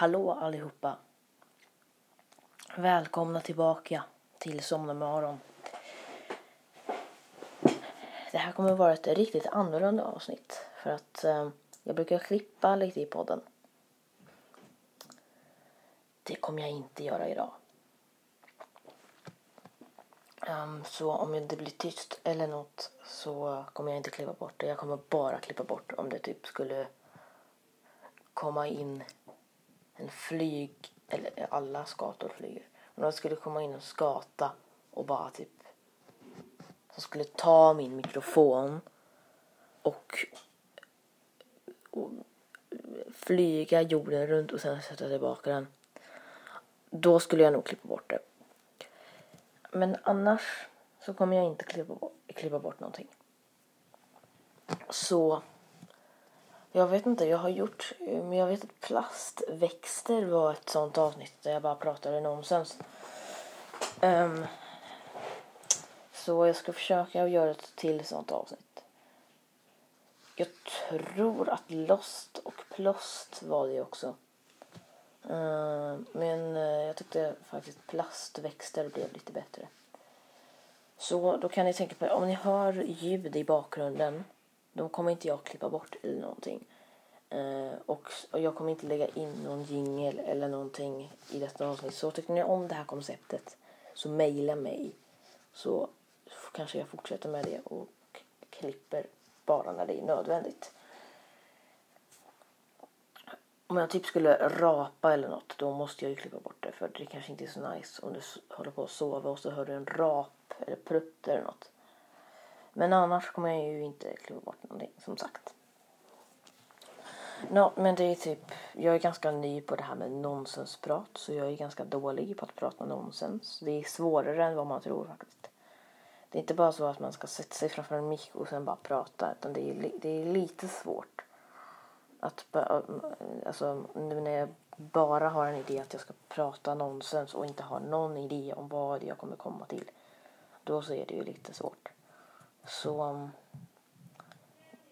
Hallå allihopa! Välkomna tillbaka till Somna med Aron. Det här kommer vara ett riktigt annorlunda avsnitt för att eh, jag brukar klippa lite i podden. Det kommer jag inte göra idag. Um, så om det blir tyst eller något så kommer jag inte klippa bort det. Jag kommer bara klippa bort om det typ skulle komma in en flyg, eller alla skator flyger. Om de skulle komma in och skata och bara typ som skulle ta min mikrofon och, och flyga jorden runt och sen sätta tillbaka den. Då skulle jag nog klippa bort det. Men annars så kommer jag inte klippa bort, klippa bort någonting. Så jag vet inte, jag har gjort, men jag vet att plastväxter var ett sånt avsnitt där jag bara pratade nonsens. Um, så jag ska försöka göra ett till sånt avsnitt. Jag tror att Lost och Plost var det också. Uh, men eh, jag tyckte faktiskt plastväxter blev lite bättre. Så då kan ni tänka på, om ni hör ljud i bakgrunden de kommer inte jag klippa bort eller någonting. Eh, och, och, jag kommer inte lägga in någon jingel eller någonting i detta avsnitt. Så tycker ni om det här konceptet så mejla mig. Så kanske jag fortsätter med det och klipper bara när det är nödvändigt. Om jag typ skulle rapa eller något då måste jag ju klippa bort det för det kanske inte är så nice om du håller på att sova och så hör du en rap eller prutt eller något. Men annars kommer jag ju inte kliva bort någonting som sagt. No, men det är typ, jag är ganska ny på det här med nonsensprat så jag är ganska dålig på att prata nonsens. Det är svårare än vad man tror faktiskt. Det är inte bara så att man ska sätta sig framför en mick och sen bara prata utan det är, det är lite svårt. Att alltså när jag bara har en idé att jag ska prata nonsens och inte har någon idé om vad jag kommer komma till. Då så är det ju lite svårt. Så um,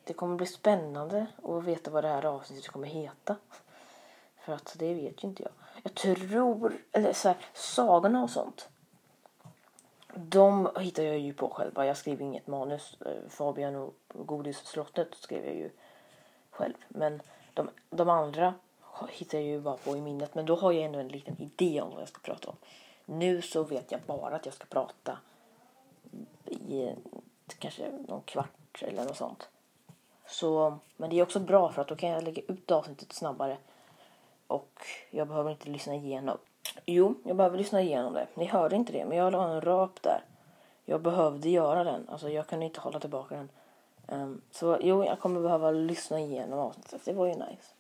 det kommer bli spännande att veta vad det här avsnittet kommer heta. För att det vet ju inte jag. Jag tror, eller så här, sagorna och sånt. De hittar jag ju på själv. Jag skriver inget manus. Eh, Fabian och Godisslottet skrev jag ju själv. Men de, de andra hittar jag ju bara på i minnet. Men då har jag ändå en liten idé om vad jag ska prata om. Nu så vet jag bara att jag ska prata i kanske någon kvart eller något sånt. Så, men det är också bra för att då kan jag lägga ut avsnittet snabbare. Och jag behöver inte lyssna igenom. Jo, jag behöver lyssna igenom det. Ni hörde inte det, men jag la en rap där. Jag behövde göra den. Alltså jag kunde inte hålla tillbaka den. Um, så jo, jag kommer behöva lyssna igenom avsnittet. Det var ju nice.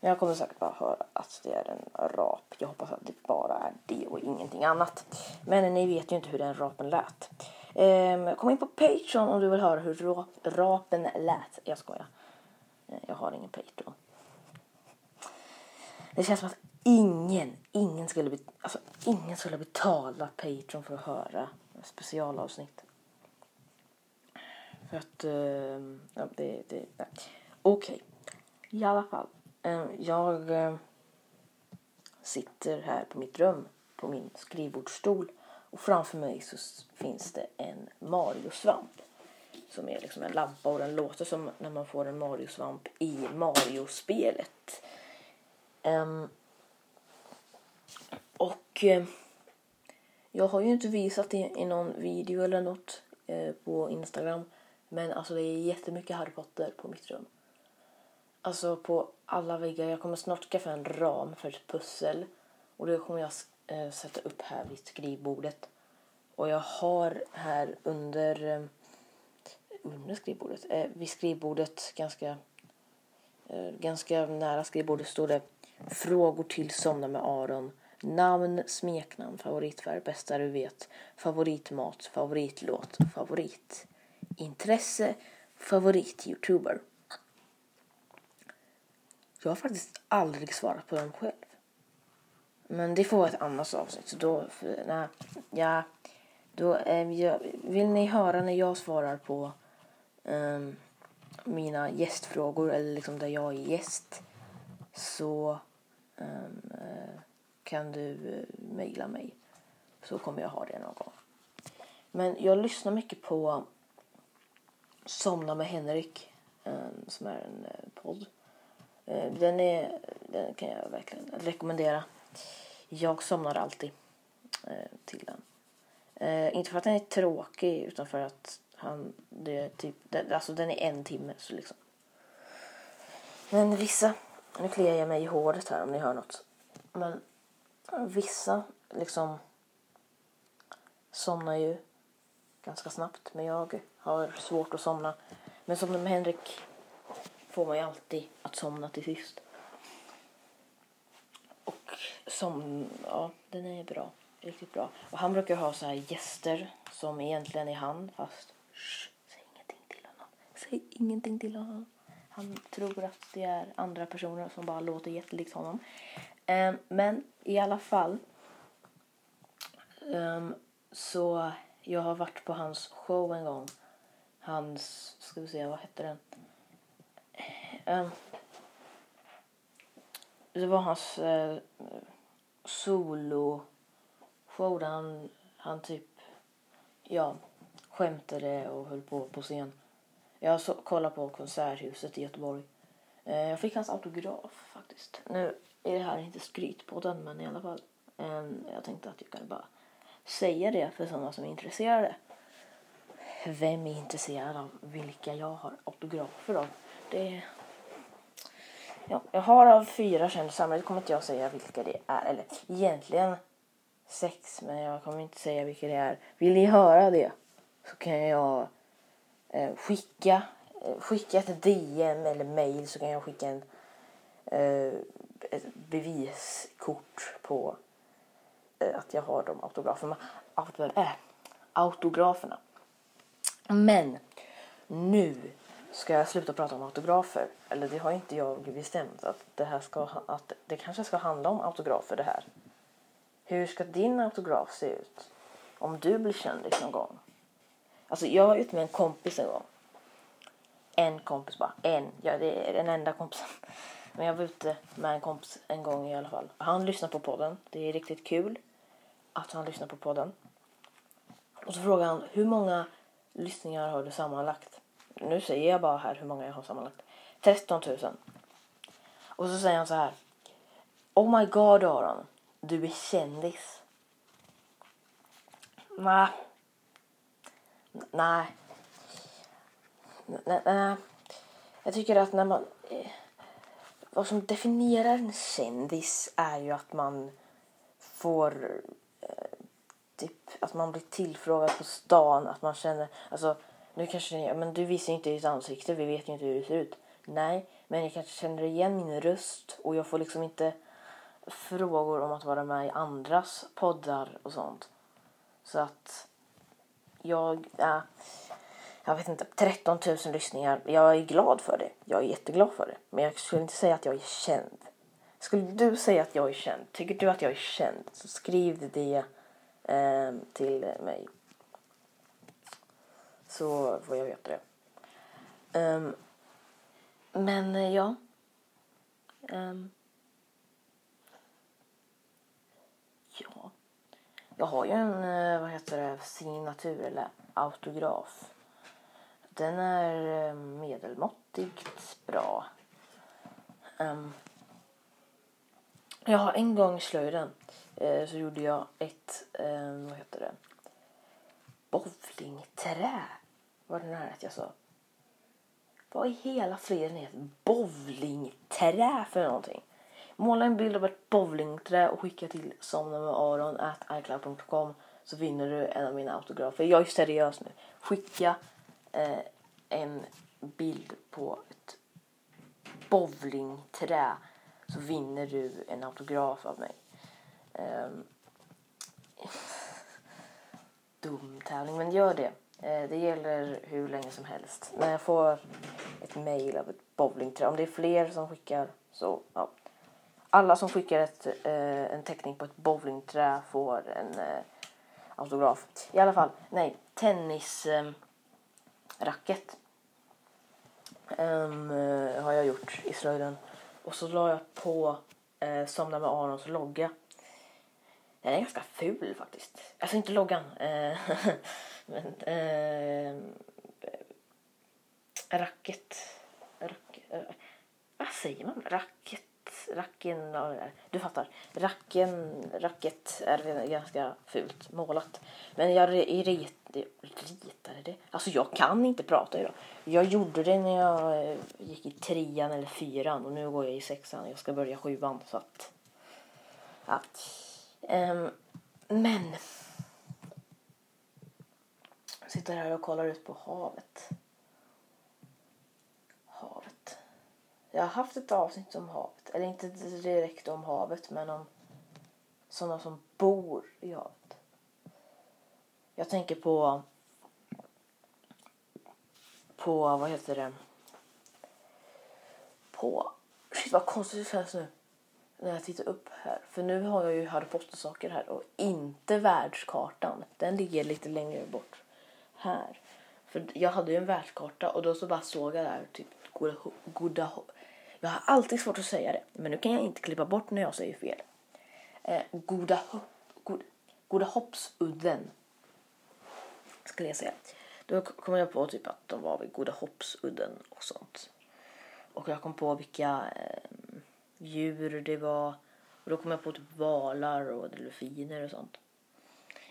Men jag kommer säkert bara höra att det är en rap. Jag hoppas att det bara är det och ingenting annat. Men ni vet ju inte hur den rapen lät. Um, kom in på Patreon om du vill höra hur rap, rapen lät. Jag skojar. Eh, jag har ingen Patreon. Det känns som att ingen, ingen skulle, alltså, ingen skulle betala Patreon för att höra specialavsnitt. För att, uh, ja, det, det, Okej, okay. i alla fall. Um, jag uh, sitter här på mitt rum, på min skrivbordsstol och framför mig så finns det en Mario-svamp. Som är liksom en lampa och den låter som när man får en Mario-svamp i Mario-spelet. Um, och uh, jag har ju inte visat det i någon video eller något uh, på Instagram. Men alltså det är jättemycket Harry Potter på mitt rum. Alltså på alla väggar. Jag kommer snart skaffa en ram för ett pussel. Och det kommer jag eh, sätta upp här vid skrivbordet. Och jag har här under, eh, under skrivbordet, eh, vid skrivbordet ganska, eh, ganska nära skrivbordet står det Frågor till Somna med Aron. Namn, smeknamn, favoritfärg, bästa du vet, favoritmat, favoritlåt, favoritintresse, favorit-youtuber. Jag har faktiskt aldrig svarat på dem själv. Men det får vara ett annat avsnitt. Så då, för, nej, ja, då, eh, jag, vill ni höra när jag svarar på eh, mina gästfrågor eller liksom där jag är gäst så ehm, eh, kan du eh, mejla mig så kommer jag ha det någon gång. Men jag lyssnar mycket på Somna med Henrik ehm, som är en eh, podd. Eh, den, är, den kan jag verkligen rekommendera. Jag somnar alltid eh, till den. Eh, inte för att den är tråkig utan för att han, det är typ, det, alltså den är en timme så liksom. Men vissa, nu kliar jag mig i håret här om ni hör något. Men vissa liksom somnar ju ganska snabbt. Men jag har svårt att somna. Men som med Henrik får man ju alltid att somna till sist. Som, ja, den är bra. Riktigt bra. Och han brukar ha så här gäster som egentligen är han fast shh, säg ingenting till honom. Säg ingenting till honom. Han tror att det är andra personer som bara låter jättelikt honom. Um, men i alla fall. Um, så jag har varit på hans show en gång. Hans, ska vi se, vad hette den? Um, det var hans uh, solo show där han, han typ, ja, skämtade och höll på på scen. Jag så, kollade på Konserthuset i Göteborg. Eh, jag fick hans autograf faktiskt. Nu är det här inte skryt på den men i alla fall. Eh, jag tänkte att jag kan bara säga det för sådana som är intresserade. Vem är intresserad av vilka jag har autografer av? Det ja, jag har av fyra kändisar men det kommer inte jag säga vilka det är. Eller egentligen sex men jag kommer inte säga vilka det är. Vill ni höra det så kan jag eh, skicka, eh, skicka ett DM eller mail så kan jag skicka en, eh, ett beviskort på eh, att jag har de autograferna. Autograferna. Men nu ska jag sluta prata om autografer. Eller det har inte jag bestämt att det här ska att det kanske ska handla om autografer det här. Hur ska din autograf se ut? Om du blir kändis någon gång. Alltså jag var ute med en kompis en gång. En kompis bara. En. Ja, det är den enda kompisen. Men jag var ute med en kompis en gång i alla fall. Han lyssnar på podden. Det är riktigt kul att han lyssnar på podden. Och så frågar han hur många lyssningar har du sammanlagt? Nu säger jag bara här hur många jag har sammanlagt. 13 000. Och så säger han så här. Oh my god Aron, du är kändis. Nej, Nej. Nej. Jag tycker att när man... Eh, vad som definierar en kändis är ju att man får... Eh, typ att man blir tillfrågad på stan, att man känner... Alltså, nu kanske ni... Men du visar inte ditt ansikte, vi vet ju inte hur du ser ut. Nej, men jag kanske känner igen min röst och jag får liksom inte frågor om att vara med i andras poddar och sånt. Så att jag, äh, jag vet inte, 13 000 lyssningar. Jag är glad för det. Jag är jätteglad för det. Men jag skulle inte säga att jag är känd. Skulle du säga att jag är känd? Tycker du att jag är känd? Så skriv det eh, till mig. Så får jag veta det. Um, men eh, ja. Um, ja. Jag har ju en, eh, vad heter det, signatur eller autograf. Den är eh, medelmåttigt bra. Um, jag har en gång i slöjden eh, så gjorde jag ett, eh, vad heter det, bowlingträ. Var det nära att jag sa? Vad i hela friden är ett bowlingträ för någonting? Måla en bild av ett bowlingträ och skicka till somnamedAron.icloud.com så vinner du en av mina autografer. Jag är seriös nu. Skicka eh, en bild på ett bowlingträ så vinner du en autograf av mig. Um, dum tävling, men gör det. Eh, det gäller hur länge som helst. När jag får ett mail av ett bowlingträ, om det är fler som skickar så ja, alla som skickar ett, eh, en teckning på ett bowlingträ får en eh, autograf. I alla fall, nej, tennisracket ehm, um, ehm, har jag gjort i slöjden. Och så la jag på uh, Somna med Arons logga. Den är ganska ful faktiskt. Alltså inte loggan. Men, eh, racket. Rack, eh, vad säger man? Racket. Racken. Du fattar. Racken. Racket är ganska fult målat. Men jag rit, ritade det. Alltså jag kan inte prata idag. Jag gjorde det när jag eh, gick i trean eller fyran och nu går jag i sexan. Jag ska börja sjuan så att. Ja. Ehm, men. Sitter här och kollar ut på havet. Havet. Jag har haft ett avsnitt om havet. Eller inte direkt om havet men om sådana som bor i havet. Jag tänker på på, vad heter det? På, shit vad konstigt det känns nu. När jag tittar upp här. För nu har jag ju Harry Potter-saker här och inte världskartan. Den ligger lite längre bort. Här. För jag hade ju en världskarta och då så bara såg jag där typ goda, goda Jag har alltid svårt att säga det. Men nu kan jag inte klippa bort när jag säger fel. Eh, goda, god, goda hoppsudden. Skulle jag säga. Då kom jag på typ att de var vid Goda Hoppsudden och sånt. Och jag kom på vilka eh, djur det var. Och då kom jag på typ valar och delfiner och sånt.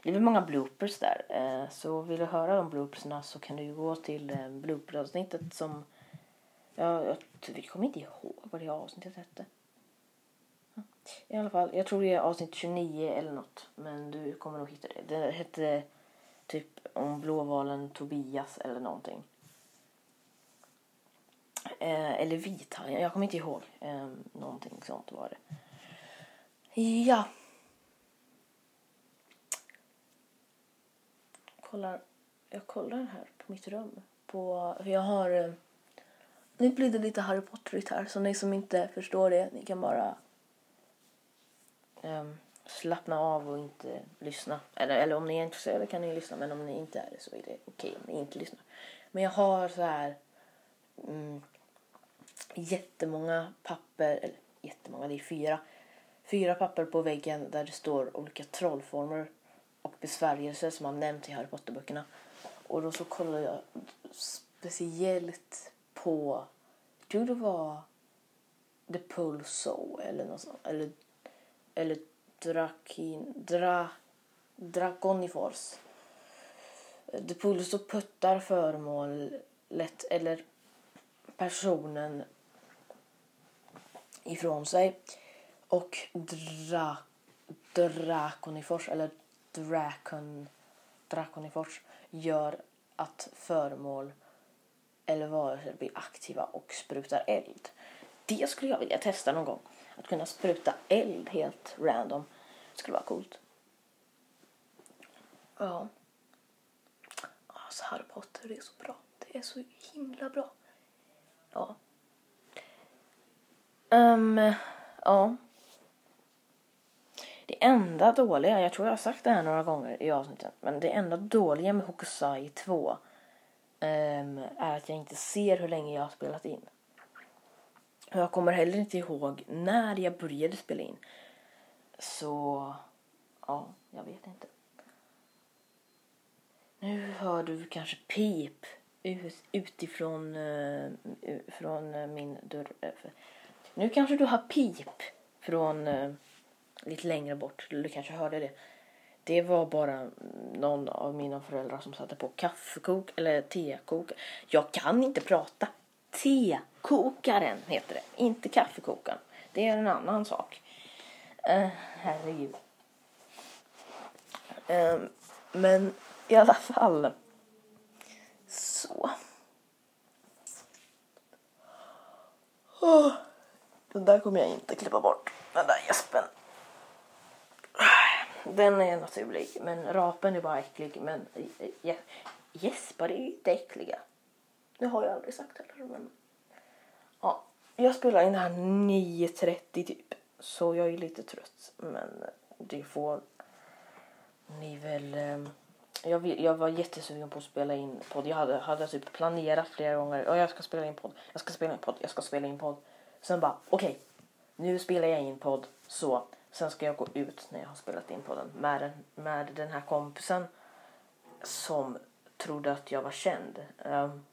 Det är många bloopers där. Eh, så vill du höra de bloopersna så kan du ju gå till eh, blooperavsnittet som... Ja, jag, jag kommer inte ihåg vad det avsnittet hette. I alla fall, jag tror det är avsnitt 29 eller något. Men du kommer nog hitta det. Det hette typ om blåvalen Tobias eller någonting. Eh, eller vithajen, jag kommer inte ihåg. Eh, någonting sånt var det. Ja. Kollar, jag kollar här på mitt rum. På, jag har... Eh, nu blir det lite Harry Potterigt här, så ni som inte förstår det, ni kan bara um, slappna av och inte lyssna. Eller, eller om ni är intresserade kan ni lyssna, men om ni inte är det så är det okej om ni inte lyssnar. Men jag har så här mm, jättemånga papper, eller jättemånga, det är fyra. Fyra papper på väggen där det står olika trollformer och besvärjelser som han nämnt i Harry Potter-böckerna. Och då så kollade jag speciellt på, jag tror det var The Pulso eller något sånt. Eller, eller Drakin, dra, Draconifors. The Pulso puttar föremålet eller personen ifrån sig. Och dra, Draconifors eller Dracon, Draconifors gör att föremål eller varelser blir aktiva och sprutar eld. Det skulle jag vilja testa någon gång. Att kunna spruta eld helt random skulle vara coolt. Ja. Alltså Harry Potter det är så bra. Det är så himla bra. Ja. Um, ja. Det enda dåliga, jag tror jag har sagt det här några gånger i avsnitten, men det enda dåliga med Hokusai 2 um, ehm, är att jag inte ser hur länge jag har spelat in. Jag kommer heller inte ihåg när jag började spela in. Så, ja, jag vet inte. Nu hör du kanske pip ut, utifrån uh, från min dörr. Eh, nu kanske du hör pip från uh, lite längre bort. Du kanske hörde det. Det var bara någon av mina föräldrar som satte på kaffekok eller tekok. Jag kan inte prata. Tekokaren heter det, inte kaffekokaren. Det är en annan sak. Uh, herregud. Uh, men i alla fall. Så. Oh, den där kommer jag inte klippa bort. Den där gäspen. Den är naturlig, men rapen är bara äcklig. Men eh, gäspar är inte äckliga. Det har jag aldrig sagt heller. Men... Ja, jag spelar in det här 9.30 typ. Så jag är lite trött. Men det får ni väl... Eh, jag, vill, jag var jättesugen på att spela in podd. Jag hade, hade typ planerat flera gånger. Och jag ska spela in podd. Jag ska spela in podd. Jag ska spela in podd. Sen bara okej. Okay, nu spelar jag in podd så. Sen ska jag gå ut när jag har spelat in podden med den, med den här kompisen som trodde att jag var känd. Ehm, um,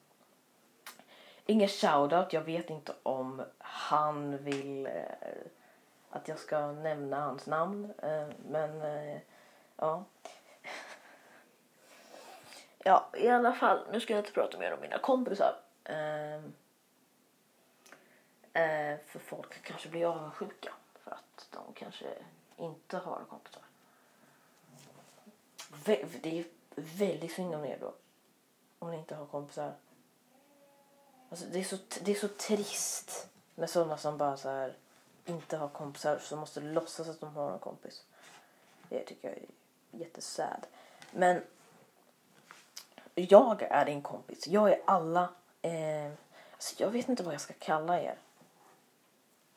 ingen shoutout, jag vet inte om han vill uh, att jag ska nämna hans namn. Uh, men uh, ja. ja, i alla fall, nu ska jag inte prata mer om mina kompisar. Ehm, för folk kanske blir avundsjuka de kanske inte har kompisar. Det är väldigt synd om er då. Om ni inte har kompisar. Alltså, det, är så, det är så trist med sådana som bara så här inte har kompisar som måste låtsas att de har en kompis. Det tycker jag är jättesad. Men jag är din kompis. Jag är alla... Eh, alltså jag vet inte vad jag ska kalla er.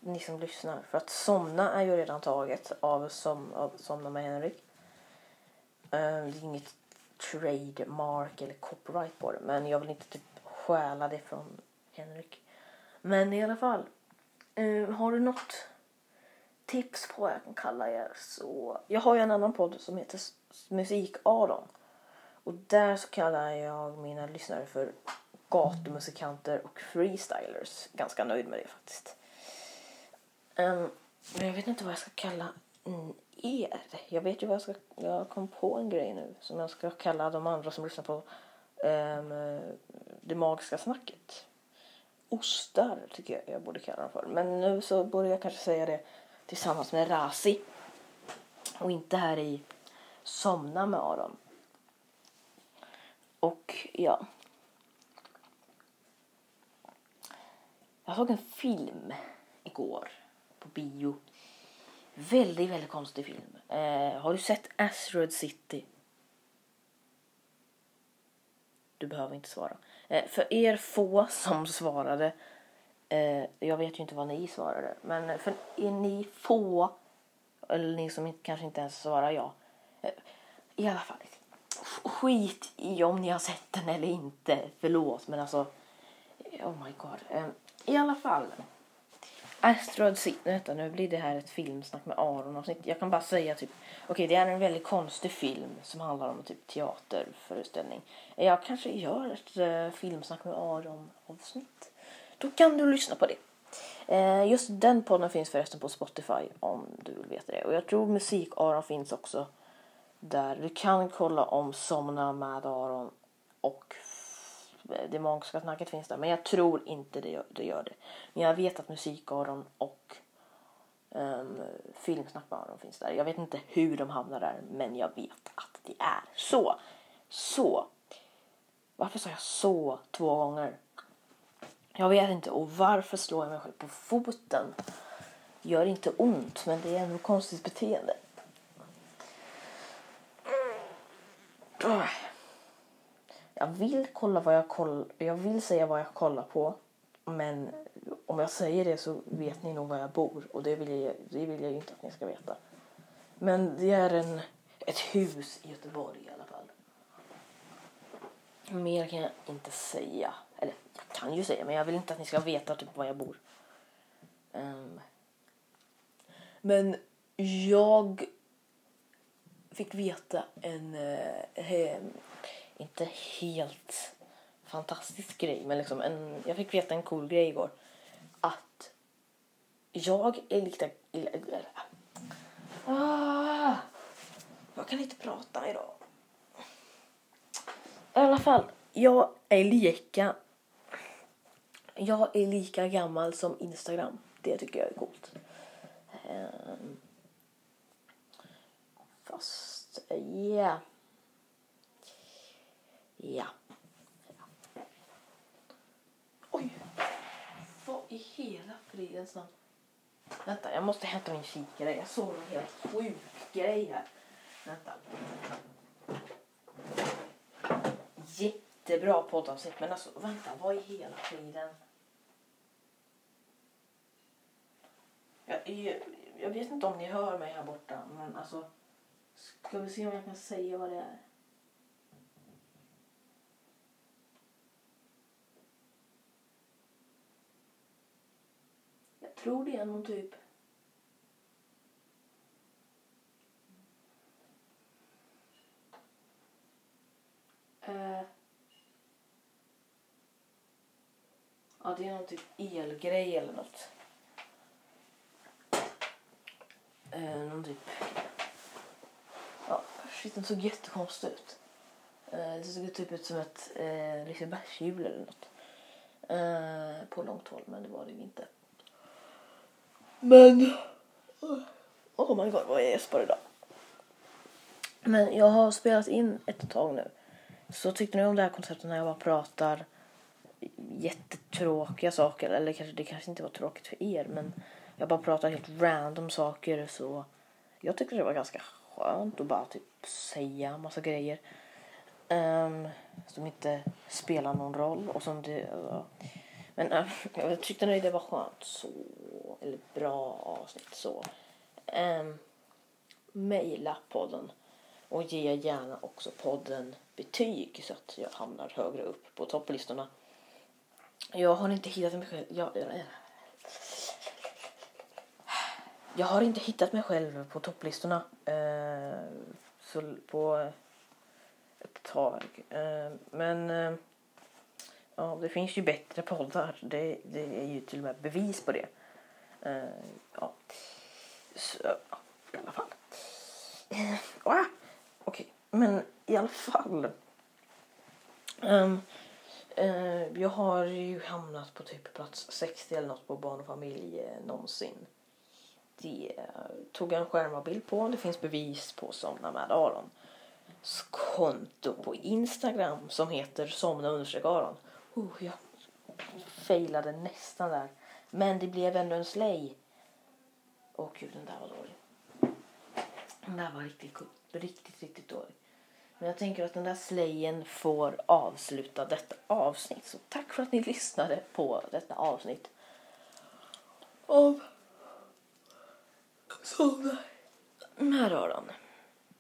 Ni som lyssnar. För att somna är ju redan taget av, som, av Somna med Henrik. Ehm, det är inget trademark eller copyright på det. Men jag vill inte typ stjäla det från Henrik. Men i alla fall. Ehm, har du något tips på vad jag kan kalla er så. Jag har ju en annan podd som heter Musik-Aron. Och där så kallar jag mina lyssnare för gatumusikanter och freestylers. Ganska nöjd med det faktiskt. Um, men jag vet inte vad jag ska kalla er. Jag vet ju vad jag ska... Jag kom på en grej nu som jag ska kalla de andra som lyssnar på um, det magiska snacket. Ostar tycker jag jag borde kalla dem för. Men nu så borde jag kanske säga det tillsammans med Rasi. Och inte här i Somna med Aron. Och ja. Jag såg en film igår på bio. Väldigt, väldigt konstig film. Eh, har du sett Asteroid City? Du behöver inte svara. Eh, för er få som svarade, eh, jag vet ju inte vad ni svarade, men för er ni få, eller ni som kanske inte ens svarar ja, eh, i alla fall, skit i om ni har sett den eller inte, förlåt men alltså, oh my god. Eh, I alla fall, Asteroid City, vänta nu blir det här ett filmsnack med Aron avsnitt. Jag kan bara säga typ, okej okay, det är en väldigt konstig film som handlar om typ teaterföreställning. Jag kanske gör ett uh, filmsnack med Aron avsnitt. Då kan du lyssna på det. Uh, just den podden finns förresten på Spotify om du vill veta det. Och jag tror musik-Aron finns också där. Du kan kolla om Somna med Aron och det magiska snacket finns där. Men jag tror inte det gör det. Gör det. Men jag vet att musikaron och ehm, um, filmsnack med Aron finns där. Jag vet inte hur de hamnar där. Men jag vet att det är så. Så. Varför sa jag så två gånger? Jag vet inte. Och varför slår jag mig själv på foten? Gör inte ont. Men det är ändå konstigt beteende. Mm jag vill kolla vad jag kollar, jag vill säga vad jag kollar på. Men om jag säger det så vet ni nog var jag bor och det vill jag, det vill jag ju inte att ni ska veta. Men det är en, ett hus i Göteborg i alla fall. Mer kan jag inte säga. Eller jag kan ju säga men jag vill inte att ni ska veta typ var jag bor. Um, men jag fick veta en uh, inte helt fantastisk grej, men liksom en, jag fick veta en cool grej igår. Att jag är lika... Ah, jag kan inte prata idag. I alla fall, jag är lika... Jag är lika gammal som Instagram. Det tycker jag är coolt. Ehm, fast, ja. Yeah. Ja. Oj! Vad i hela fridens namn? Vänta, jag måste hämta min kikare. Jag såg en helt sjuk grej här. Vänta. Jättebra poddavsnitt, men alltså vänta, vad i hela friden? Jag, jag, jag vet inte om ni hör mig här borta, men alltså ska vi se om jag kan säga vad det är. tror det är någon typ eh. ja, det är någon typ elgrej eller något. Uh, någon typ... Ja, shit, den såg jättekonstig ut. Uh, det såg typ ut som ett liksom uh, Lisebergshjul eller något. Uh, på långt håll, men det var det ju inte. Men... Oh my god, vad jag gäspar idag. Men jag har spelat in ett tag nu. Så tyckte ni om det här konceptet när jag bara pratar jättetråkiga saker. Eller kanske, det kanske inte var tråkigt för er men jag bara pratar helt random saker så jag tyckte det var ganska skönt att bara typ säga massa grejer. Um, som inte spelar någon roll och som det... Uh, men äh, jag tyckte det var skönt så. Eller bra avsnitt så. Ähm, maila podden. Och ge gärna också podden betyg så att jag hamnar högre upp på topplistorna. Jag har inte hittat mig själv. Jag, jag eh. har inte hittat mig själv på topplistorna eh, så på ett tag. Eh, men eh, ja, det finns ju bättre poddar. Det, det är ju till och med bevis på det. Uh, ja. Så, ja, i alla fall. Uh, Okej, okay. men i alla fall. Um, uh, jag har ju hamnat på typ plats 60 eller något på barn och familj någonsin. Det tog jag en skärmbild på. Det finns bevis på Somna med Aron. konto på Instagram som heter Somna understreck Aron. Oh, jag failade nästan där. Men det blev ändå en slay. Åh gud, den där var dålig. Den där var riktigt, riktigt, riktigt dålig. Men jag tänker att den där slayen får avsluta detta avsnitt. Så tack för att ni lyssnade på detta avsnitt. Av Somna med öron.